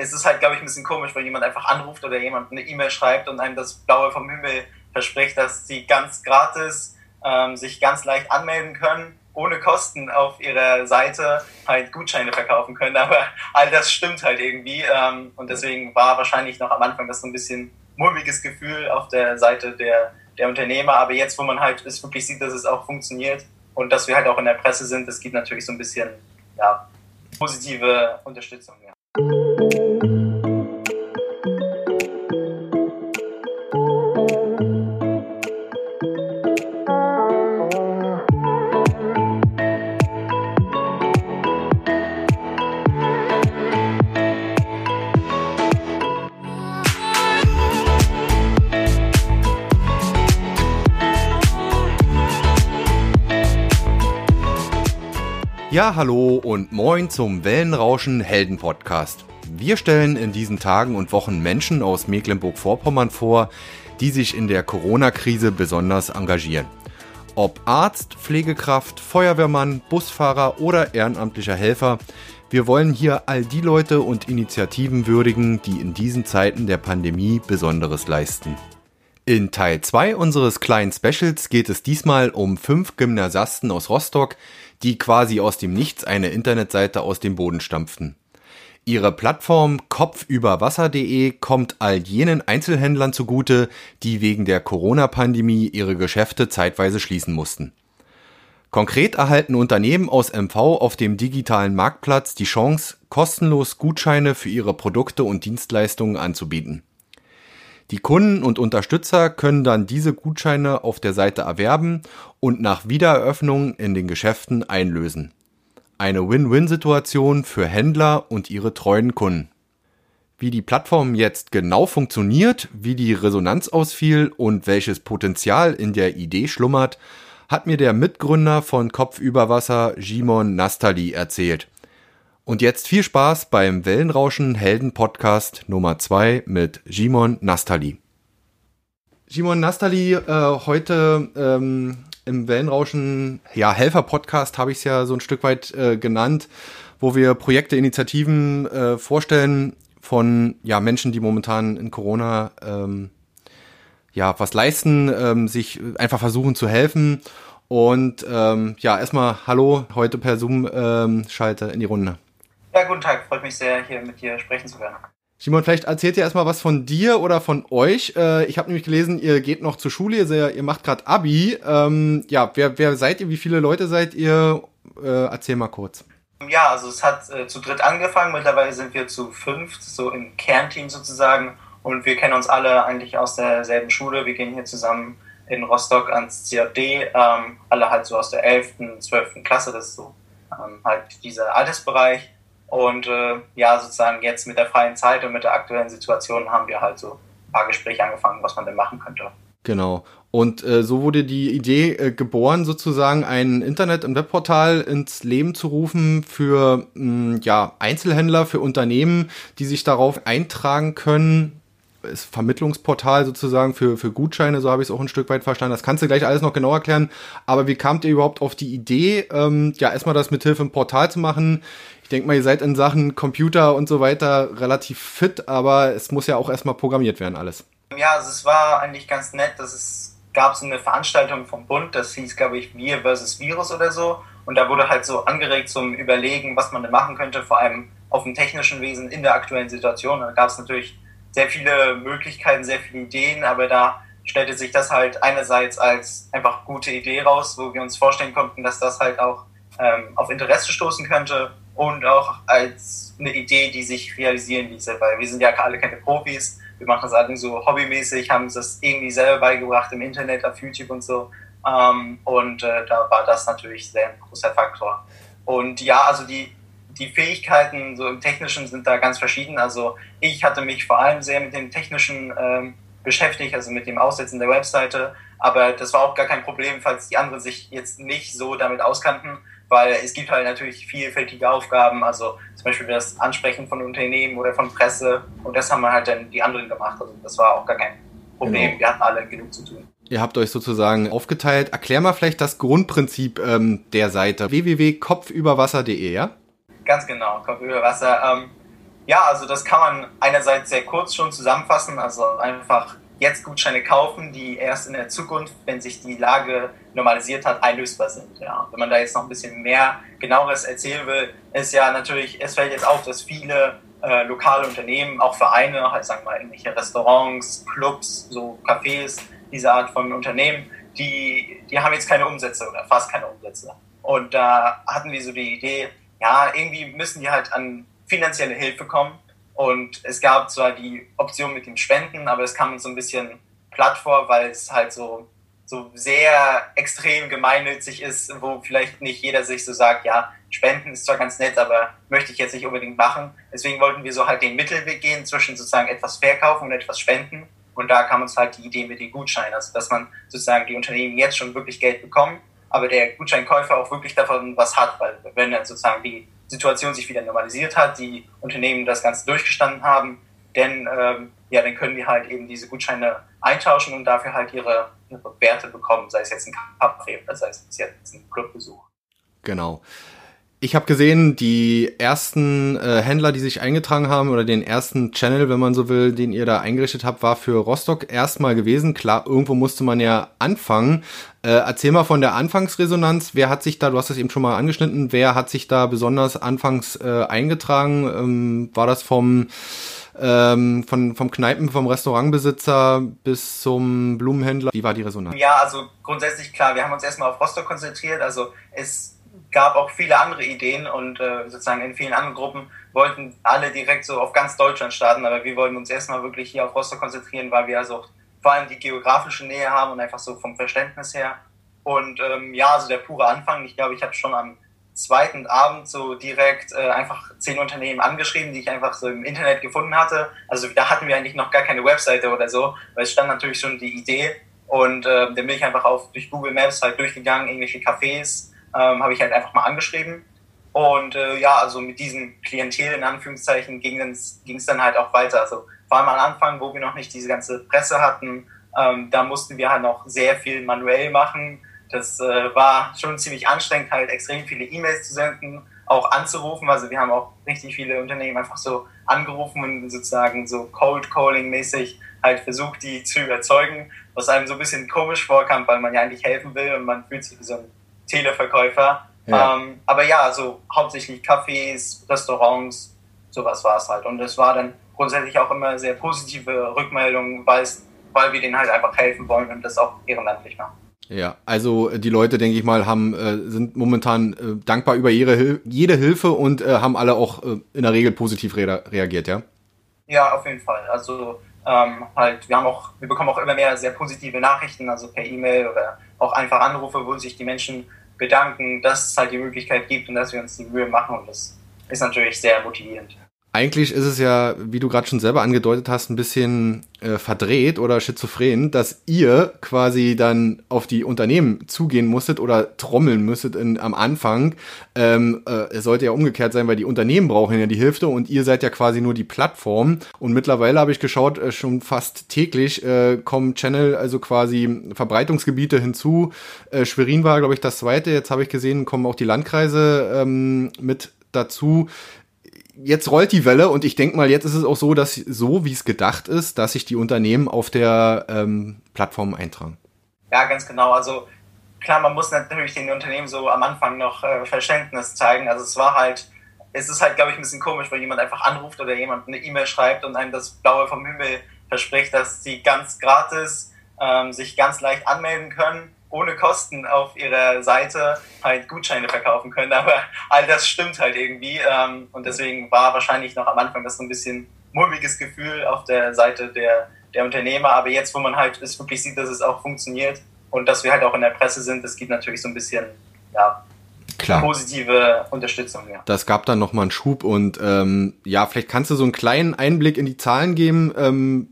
es ist halt, glaube ich, ein bisschen komisch, wenn jemand einfach anruft oder jemand eine E-Mail schreibt und einem das Blaue vom Himmel verspricht, dass sie ganz gratis ähm, sich ganz leicht anmelden können, ohne Kosten auf ihrer Seite halt Gutscheine verkaufen können. Aber all das stimmt halt irgendwie. Ähm, und deswegen war wahrscheinlich noch am Anfang das so ein bisschen mulmiges Gefühl auf der Seite der, der Unternehmer. Aber jetzt, wo man halt es wirklich sieht, dass es auch funktioniert und dass wir halt auch in der Presse sind, das gibt natürlich so ein bisschen ja, positive Unterstützung. Ja. Ja, hallo und moin zum Wellenrauschen Helden Podcast. Wir stellen in diesen Tagen und Wochen Menschen aus Mecklenburg-Vorpommern vor, die sich in der Corona-Krise besonders engagieren. Ob Arzt, Pflegekraft, Feuerwehrmann, Busfahrer oder ehrenamtlicher Helfer, wir wollen hier all die Leute und Initiativen würdigen, die in diesen Zeiten der Pandemie Besonderes leisten. In Teil 2 unseres kleinen Specials geht es diesmal um fünf Gymnasiasten aus Rostock, die quasi aus dem Nichts eine Internetseite aus dem Boden stampften. Ihre Plattform kopfüberwasser.de kommt all jenen Einzelhändlern zugute, die wegen der Corona-Pandemie ihre Geschäfte zeitweise schließen mussten. Konkret erhalten Unternehmen aus MV auf dem digitalen Marktplatz die Chance, kostenlos Gutscheine für ihre Produkte und Dienstleistungen anzubieten. Die Kunden und Unterstützer können dann diese Gutscheine auf der Seite erwerben und nach Wiedereröffnung in den Geschäften einlösen. Eine Win-Win-Situation für Händler und ihre treuen Kunden. Wie die Plattform jetzt genau funktioniert, wie die Resonanz ausfiel und welches Potenzial in der Idee schlummert, hat mir der Mitgründer von Kopf über Wasser, Jimon Nastali, erzählt. Und jetzt viel Spaß beim Wellenrauschen Helden Podcast Nummer 2 mit Jimon Nastali. Jimon Nastali, äh, heute ähm, im Wellenrauschen ja, Helfer Podcast habe ich es ja so ein Stück weit äh, genannt, wo wir Projekte, Initiativen äh, vorstellen von ja, Menschen, die momentan in Corona ähm, ja, was leisten, ähm, sich einfach versuchen zu helfen. Und ähm, ja, erstmal Hallo, heute per Zoom-Schalte ähm, in die Runde. Ja, guten Tag. Freut mich sehr, hier mit dir sprechen zu können. Simon, vielleicht erzählt ihr erstmal was von dir oder von euch. Äh, ich habe nämlich gelesen, ihr geht noch zur Schule, ihr, ihr macht gerade Abi. Ähm, ja, wer, wer seid ihr? Wie viele Leute seid ihr? Äh, erzähl mal kurz. Ja, also es hat äh, zu dritt angefangen. Mittlerweile sind wir zu fünft, so im Kernteam sozusagen. Und wir kennen uns alle eigentlich aus derselben Schule. Wir gehen hier zusammen in Rostock ans CJD. Ähm, alle halt so aus der 11., 12. Klasse. Das ist so ähm, halt dieser Altersbereich. Und äh, ja, sozusagen jetzt mit der freien Zeit und mit der aktuellen Situation haben wir halt so ein paar Gespräche angefangen, was man denn machen könnte. Genau. Und äh, so wurde die Idee äh, geboren, sozusagen ein Internet- und Webportal ins Leben zu rufen für mh, mm, ja, Einzelhändler, für Unternehmen, die sich darauf eintragen können, Vermittlungsportal sozusagen für, für Gutscheine, so habe ich es auch ein Stück weit verstanden. Das kannst du gleich alles noch genau erklären. Aber wie kamt ihr überhaupt auf die Idee, ähm, ja, erstmal das mit Hilfe im Portal zu machen? Ich denke mal, ihr seid in Sachen Computer und so weiter relativ fit, aber es muss ja auch erstmal programmiert werden, alles. Ja, also es war eigentlich ganz nett, dass es gab so eine Veranstaltung vom Bund, das hieß, glaube ich, Wir versus Virus oder so. Und da wurde halt so angeregt zum Überlegen, was man denn machen könnte, vor allem auf dem technischen Wesen in der aktuellen Situation. Da gab es natürlich sehr viele Möglichkeiten, sehr viele Ideen, aber da stellte sich das halt einerseits als einfach gute Idee raus, wo wir uns vorstellen konnten, dass das halt auch ähm, auf Interesse stoßen könnte und auch als eine Idee, die sich realisieren ließe, weil wir sind ja alle keine Profis, wir machen das alle so hobbymäßig, haben uns das irgendwie selber beigebracht im Internet, auf YouTube und so ähm, und äh, da war das natürlich sehr ein großer Faktor. Und ja, also die die Fähigkeiten so im Technischen sind da ganz verschieden. Also ich hatte mich vor allem sehr mit dem Technischen ähm, beschäftigt, also mit dem Aussetzen der Webseite. Aber das war auch gar kein Problem, falls die anderen sich jetzt nicht so damit auskannten, weil es gibt halt natürlich vielfältige Aufgaben, also zum Beispiel das Ansprechen von Unternehmen oder von Presse und das haben wir halt dann die anderen gemacht. Also das war auch gar kein Problem. Genau. Wir hatten alle genug zu tun. Ihr habt euch sozusagen aufgeteilt. Erklär mal vielleicht das Grundprinzip ähm, der Seite www.kopfüberwasser.de, ja? Ganz genau, Kopf über Wasser. Ähm, Ja, also das kann man einerseits sehr kurz schon zusammenfassen, also einfach jetzt Gutscheine kaufen, die erst in der Zukunft, wenn sich die Lage normalisiert hat, einlösbar sind. Ja. Wenn man da jetzt noch ein bisschen mehr genaueres erzählen will, ist ja natürlich, es fällt jetzt auf, dass viele äh, lokale Unternehmen, auch Vereine, halt sagen wir irgendwelche Restaurants, Clubs, so Cafés, diese Art von Unternehmen, die, die haben jetzt keine Umsätze oder fast keine Umsätze. Und da hatten wir so die Idee, ja, irgendwie müssen die halt an finanzielle Hilfe kommen und es gab zwar die Option mit dem Spenden, aber es kam uns so ein bisschen platt vor, weil es halt so, so sehr extrem gemeinnützig ist, wo vielleicht nicht jeder sich so sagt, ja, Spenden ist zwar ganz nett, aber möchte ich jetzt nicht unbedingt machen. Deswegen wollten wir so halt den Mittelweg gehen zwischen sozusagen etwas verkaufen und etwas spenden. Und da kam uns halt die Idee mit den Gutscheinen, also dass man sozusagen die Unternehmen jetzt schon wirklich Geld bekommen, aber der Gutscheinkäufer auch wirklich davon was hat, weil wenn dann sozusagen die Situation sich wieder normalisiert hat, die Unternehmen das Ganze durchgestanden haben, denn ähm, ja, dann können die halt eben diese Gutscheine eintauschen und dafür halt ihre, ihre Werte bekommen, sei es jetzt ein Kaffee oder sei es jetzt ein Clubbesuch. Genau. Ich habe gesehen, die ersten äh, Händler, die sich eingetragen haben oder den ersten Channel, wenn man so will, den ihr da eingerichtet habt, war für Rostock erstmal gewesen. Klar, irgendwo musste man ja anfangen. Äh, erzähl mal von der Anfangsresonanz. Wer hat sich da, du hast das eben schon mal angeschnitten, wer hat sich da besonders anfangs äh, eingetragen? Ähm, war das vom ähm, von, vom Kneipen, vom Restaurantbesitzer bis zum Blumenhändler? Wie war die Resonanz? Ja, also grundsätzlich klar, wir haben uns erstmal auf Rostock konzentriert. Also es gab auch viele andere Ideen und äh, sozusagen in vielen anderen Gruppen wollten alle direkt so auf ganz Deutschland starten, aber wir wollten uns erstmal wirklich hier auf Rostock konzentrieren, weil wir also vor allem die geografische Nähe haben und einfach so vom Verständnis her. Und ähm, ja, also der pure Anfang, ich glaube, ich habe schon am zweiten Abend so direkt äh, einfach zehn Unternehmen angeschrieben, die ich einfach so im Internet gefunden hatte. Also da hatten wir eigentlich noch gar keine Webseite oder so, weil es stand natürlich schon die Idee. Und äh, dann bin ich einfach auf durch Google Maps halt durchgegangen, irgendwelche Cafés, ähm, habe ich halt einfach mal angeschrieben. Und äh, ja, also mit diesem Klientel in Anführungszeichen ging es dann halt auch weiter. Also vor allem am Anfang, wo wir noch nicht diese ganze Presse hatten, ähm, da mussten wir halt noch sehr viel manuell machen. Das äh, war schon ziemlich anstrengend, halt extrem viele E-Mails zu senden, auch anzurufen. Also wir haben auch richtig viele Unternehmen einfach so angerufen und sozusagen so Cold Calling mäßig halt versucht, die zu überzeugen, was einem so ein bisschen komisch vorkam, weil man ja eigentlich helfen will und man fühlt sich wie so ein Televerkäufer. Ja. Ähm, aber ja, also hauptsächlich Cafés, Restaurants, sowas war es halt. Und es war dann grundsätzlich auch immer sehr positive Rückmeldungen, weil wir denen halt einfach helfen wollen und das auch ehrenamtlich machen. Ja, also die Leute, denke ich mal, haben äh, sind momentan äh, dankbar über ihre, jede Hilfe und äh, haben alle auch äh, in der Regel positiv re reagiert, ja? Ja, auf jeden Fall. Also ähm, halt, wir haben auch, wir bekommen auch immer mehr sehr positive Nachrichten, also per E-Mail oder auch einfach Anrufe, wo sich die Menschen bedanken, dass es halt die Möglichkeit gibt und dass wir uns die Mühe machen und das ist natürlich sehr motivierend. Eigentlich ist es ja, wie du gerade schon selber angedeutet hast, ein bisschen äh, verdreht oder schizophren, dass ihr quasi dann auf die Unternehmen zugehen musstet oder trommeln müsstet in, am Anfang. Ähm, äh, es sollte ja umgekehrt sein, weil die Unternehmen brauchen ja die Hilfe und ihr seid ja quasi nur die Plattform. Und mittlerweile habe ich geschaut, äh, schon fast täglich äh, kommen Channel, also quasi Verbreitungsgebiete hinzu. Äh, Schwerin war, glaube ich, das zweite. Jetzt habe ich gesehen, kommen auch die Landkreise ähm, mit dazu jetzt rollt die Welle und ich denke mal, jetzt ist es auch so, dass so wie es gedacht ist, dass sich die Unternehmen auf der ähm, Plattform eintragen. Ja, ganz genau. Also klar, man muss natürlich den Unternehmen so am Anfang noch äh, Verständnis zeigen. Also es war halt, es ist halt, glaube ich, ein bisschen komisch, wenn jemand einfach anruft oder jemand eine E-Mail schreibt und einem das Blaue vom Himmel verspricht, dass sie ganz gratis ähm, sich ganz leicht anmelden können ohne Kosten auf ihrer Seite halt Gutscheine verkaufen können. Aber all das stimmt halt irgendwie. Ähm, und deswegen war wahrscheinlich noch am Anfang das so ein bisschen mulmiges Gefühl auf der Seite der, der Unternehmer. Aber jetzt, wo man halt es wirklich sieht, dass es auch funktioniert und dass wir halt auch in der Presse sind, das gibt natürlich so ein bisschen, ja, Klar. positive Unterstützung. Ja. Das gab dann nochmal einen Schub und ähm, ja, vielleicht kannst du so einen kleinen Einblick in die Zahlen geben. Ähm,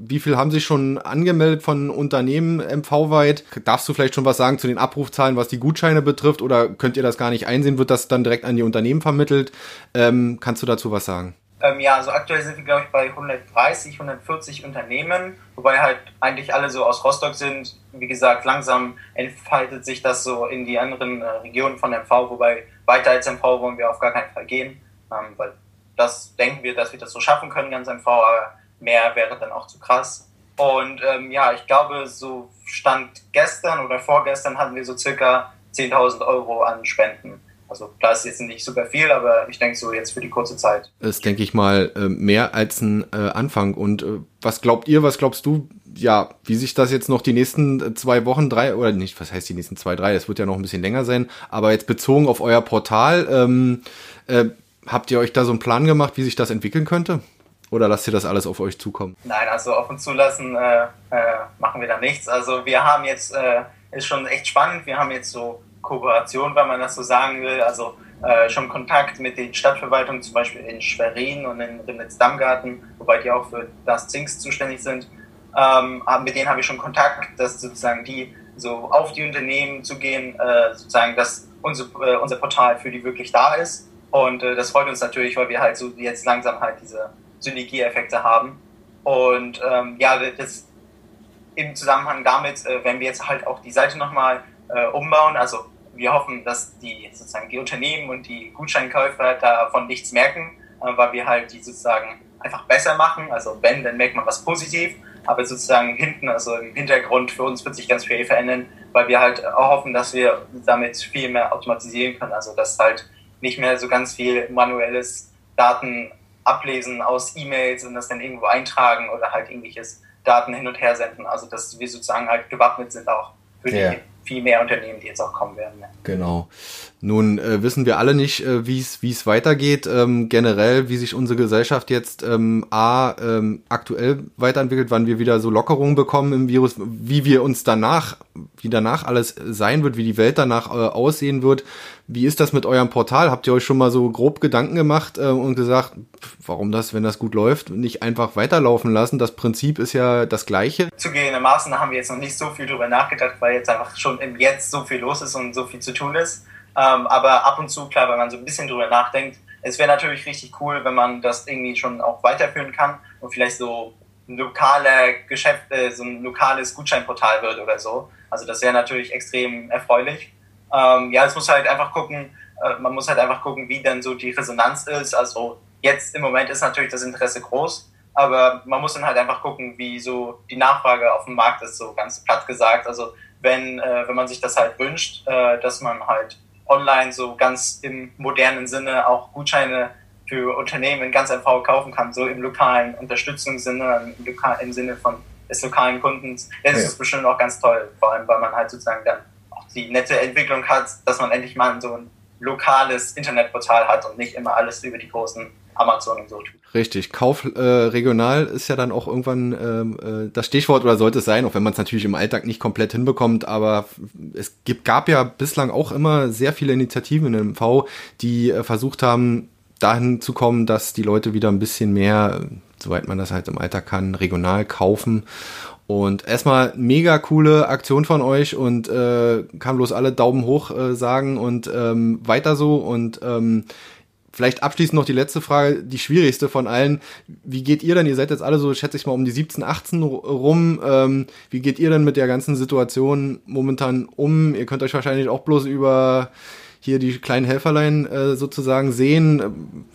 wie viel haben sich schon angemeldet von Unternehmen MV-weit? Darfst du vielleicht schon was sagen zu den Abrufzahlen, was die Gutscheine betrifft? Oder könnt ihr das gar nicht einsehen? Wird das dann direkt an die Unternehmen vermittelt? Ähm, kannst du dazu was sagen? Ähm, ja, also aktuell sind wir, glaube ich, bei 130, 140 Unternehmen, wobei halt eigentlich alle so aus Rostock sind. Wie gesagt, langsam entfaltet sich das so in die anderen äh, Regionen von MV, wobei weiter als MV wollen wir auf gar keinen Fall gehen, ähm, weil das denken wir, dass wir das so schaffen können, ganz einfach, aber mehr wäre dann auch zu krass. Und ähm, ja, ich glaube, so stand gestern oder vorgestern hatten wir so circa 10.000 Euro an Spenden. Also klar ist jetzt nicht super viel, aber ich denke so jetzt für die kurze Zeit. Ist, denke ich mal, äh, mehr als ein äh, Anfang. Und äh, was glaubt ihr, was glaubst du, ja, wie sich das jetzt noch die nächsten zwei Wochen, drei, oder nicht, was heißt die nächsten zwei, drei, das wird ja noch ein bisschen länger sein, aber jetzt bezogen auf euer Portal, ähm, äh, habt ihr euch da so einen Plan gemacht, wie sich das entwickeln könnte? Oder lasst ihr das alles auf euch zukommen? Nein, also auf uns zulassen äh, äh, machen wir da nichts. Also wir haben jetzt, äh, ist schon echt spannend, wir haben jetzt so Kooperation, wenn man das so sagen will, also äh, schon Kontakt mit den Stadtverwaltungen, zum Beispiel in Schwerin und in Rimnitz-Dammgarten, wobei die auch für das Zinks zuständig sind. Ähm, mit denen habe ich schon Kontakt, dass sozusagen die so auf die Unternehmen zu gehen, äh, sozusagen, dass unser, äh, unser Portal für die wirklich da ist. Und das freut uns natürlich, weil wir halt so jetzt langsam halt diese Synergieeffekte haben. Und ähm, ja, das im Zusammenhang damit, äh, wenn wir jetzt halt auch die Seite nochmal äh, umbauen, also wir hoffen, dass die sozusagen die Unternehmen und die Gutscheinkäufer davon nichts merken, äh, weil wir halt die sozusagen einfach besser machen. Also wenn, dann merkt man was positiv, aber sozusagen hinten, also im Hintergrund für uns wird sich ganz viel verändern, weil wir halt auch hoffen, dass wir damit viel mehr automatisieren können. Also dass halt nicht mehr so ganz viel manuelles Daten ablesen aus E-Mails und das dann irgendwo eintragen oder halt irgendwelches Daten hin und her senden. Also dass wir sozusagen halt gewappnet sind auch für ja. die viel mehr Unternehmen, die jetzt auch kommen werden. Genau. Nun äh, wissen wir alle nicht, äh, wie es weitergeht, ähm, generell, wie sich unsere Gesellschaft jetzt ähm, a ähm, aktuell weiterentwickelt, wann wir wieder so Lockerungen bekommen im Virus, wie wir uns danach, wie danach alles sein wird, wie die Welt danach äh, aussehen wird. Wie ist das mit eurem Portal? Habt ihr euch schon mal so grob Gedanken gemacht äh, und gesagt, warum das, wenn das gut läuft, nicht einfach weiterlaufen lassen? Das Prinzip ist ja das gleiche. Zugegebenermaßen haben wir jetzt noch nicht so viel drüber nachgedacht, weil jetzt einfach schon im Jetzt so viel los ist und so viel zu tun ist. Ähm, aber ab und zu, klar, wenn man so ein bisschen drüber nachdenkt, es wäre natürlich richtig cool, wenn man das irgendwie schon auch weiterführen kann und vielleicht so ein lokale Geschäft, äh, so ein lokales Gutscheinportal wird oder so. Also das wäre natürlich extrem erfreulich. Ähm, ja, es muss halt einfach gucken, äh, man muss halt einfach gucken, wie dann so die Resonanz ist. Also jetzt im Moment ist natürlich das Interesse groß, aber man muss dann halt einfach gucken, wie so die Nachfrage auf dem Markt ist, so ganz platt gesagt. Also wenn, äh, wenn man sich das halt wünscht, äh, dass man halt online so ganz im modernen Sinne auch Gutscheine für Unternehmen ganz einfach kaufen kann, so im lokalen Unterstützungssinne, im, Lokal, im Sinne von des lokalen Kundens, dann ist es bestimmt auch ganz toll, vor allem weil man halt sozusagen dann die nette Entwicklung hat, dass man endlich mal so ein lokales Internetportal hat und nicht immer alles über die großen Amazon und so tut. Richtig, Kauf äh, regional ist ja dann auch irgendwann ähm, äh, das Stichwort oder sollte es sein, auch wenn man es natürlich im Alltag nicht komplett hinbekommt, aber es gibt, gab ja bislang auch immer sehr viele Initiativen im MV, die äh, versucht haben, dahin zu kommen, dass die Leute wieder ein bisschen mehr, soweit man das halt im Alltag kann, regional kaufen. Und erstmal mega coole Aktion von euch und äh, kann bloß alle Daumen hoch äh, sagen und ähm, weiter so und ähm, Vielleicht abschließend noch die letzte Frage, die schwierigste von allen. Wie geht ihr denn? Ihr seid jetzt alle so, schätze ich mal, um die 17, 18 rum. Ähm, wie geht ihr denn mit der ganzen Situation momentan um? Ihr könnt euch wahrscheinlich auch bloß über hier die kleinen Helferlein äh, sozusagen sehen.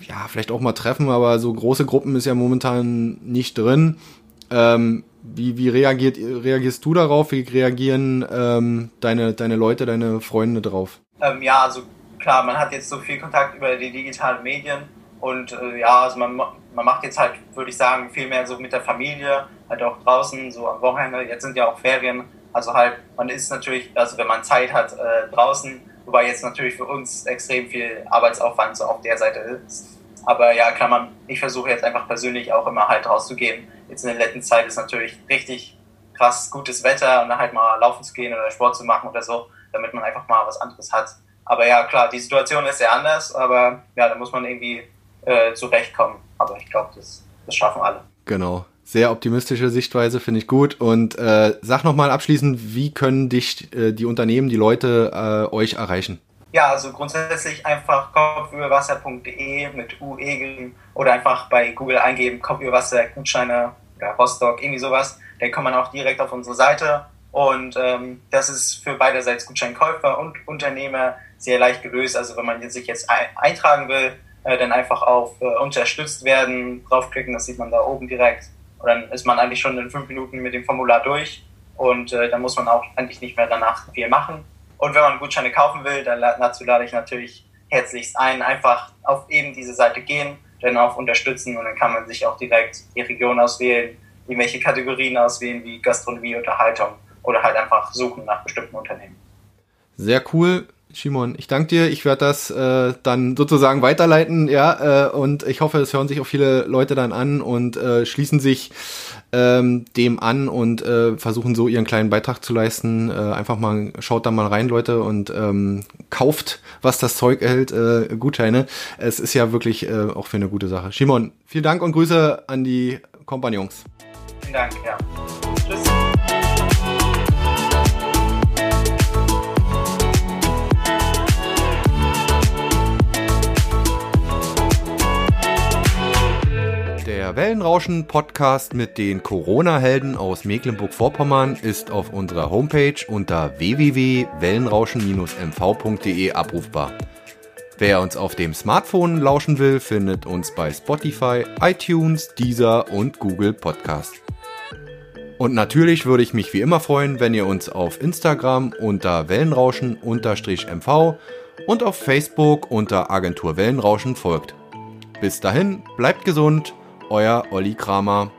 Ja, vielleicht auch mal treffen, aber so große Gruppen ist ja momentan nicht drin. Ähm, wie, wie reagiert, reagierst du darauf? Wie reagieren ähm, deine, deine Leute, deine Freunde drauf? Ähm, ja, also klar, man hat jetzt so viel Kontakt über die digitalen Medien und äh, ja, also man, man macht jetzt halt, würde ich sagen, viel mehr so mit der Familie, halt auch draußen, so am Wochenende. Jetzt sind ja auch Ferien, also halt, man ist natürlich, also wenn man Zeit hat, äh, draußen, wobei jetzt natürlich für uns extrem viel Arbeitsaufwand so auf der Seite ist. Aber ja, klar, man, ich versuche jetzt einfach persönlich auch immer halt rauszugehen. Jetzt in der letzten Zeit ist natürlich richtig krass gutes Wetter und dann halt mal laufen zu gehen oder Sport zu machen oder so, damit man einfach mal was anderes hat. Aber ja, klar, die Situation ist sehr anders, aber ja, da muss man irgendwie äh, zurechtkommen. Aber ich glaube, das, das schaffen alle. Genau. Sehr optimistische Sichtweise, finde ich gut. Und äh, sag nochmal abschließend, wie können dich äh, die Unternehmen, die Leute äh, euch erreichen? Ja, also grundsätzlich einfach kopfüberwasser.de mit UE oder einfach bei Google eingeben, Kopfüberwasser, Gutscheine oder Rostock, irgendwie sowas. Dann kommt man auch direkt auf unsere Seite. Und ähm, das ist für beiderseits Gutscheinkäufer und Unternehmer sehr leicht gelöst. Also wenn man sich jetzt eintragen will, äh, dann einfach auf äh, unterstützt werden, draufklicken, das sieht man da oben direkt. Und dann ist man eigentlich schon in fünf Minuten mit dem Formular durch und äh, dann muss man auch eigentlich nicht mehr danach viel machen. Und wenn man Gutscheine kaufen will, dann dazu lade ich natürlich herzlichst ein, einfach auf eben diese Seite gehen, dann auf Unterstützen und dann kann man sich auch direkt die Region auswählen, irgendwelche Kategorien auswählen wie Gastronomie, Unterhaltung oder halt einfach suchen nach bestimmten Unternehmen. Sehr cool. Simon, ich danke dir. Ich werde das äh, dann sozusagen weiterleiten, ja, äh, und ich hoffe, es hören sich auch viele Leute dann an und äh, schließen sich ähm, dem an und äh, versuchen so ihren kleinen Beitrag zu leisten. Äh, einfach mal, schaut da mal rein, Leute, und ähm, kauft, was das Zeug hält, äh, Gutscheine. Es ist ja wirklich äh, auch für eine gute Sache. Simon, vielen Dank und Grüße an die Kompagnons. Vielen Dank, ja. Tschüss. Wellenrauschen-Podcast mit den Corona-Helden aus Mecklenburg-Vorpommern ist auf unserer Homepage unter www.wellenrauschen-mv.de abrufbar. Wer uns auf dem Smartphone lauschen will, findet uns bei Spotify, iTunes, Deezer und Google Podcast. Und natürlich würde ich mich wie immer freuen, wenn ihr uns auf Instagram unter Wellenrauschen-mv und auf Facebook unter Agentur Wellenrauschen folgt. Bis dahin, bleibt gesund euer Olli Kramer.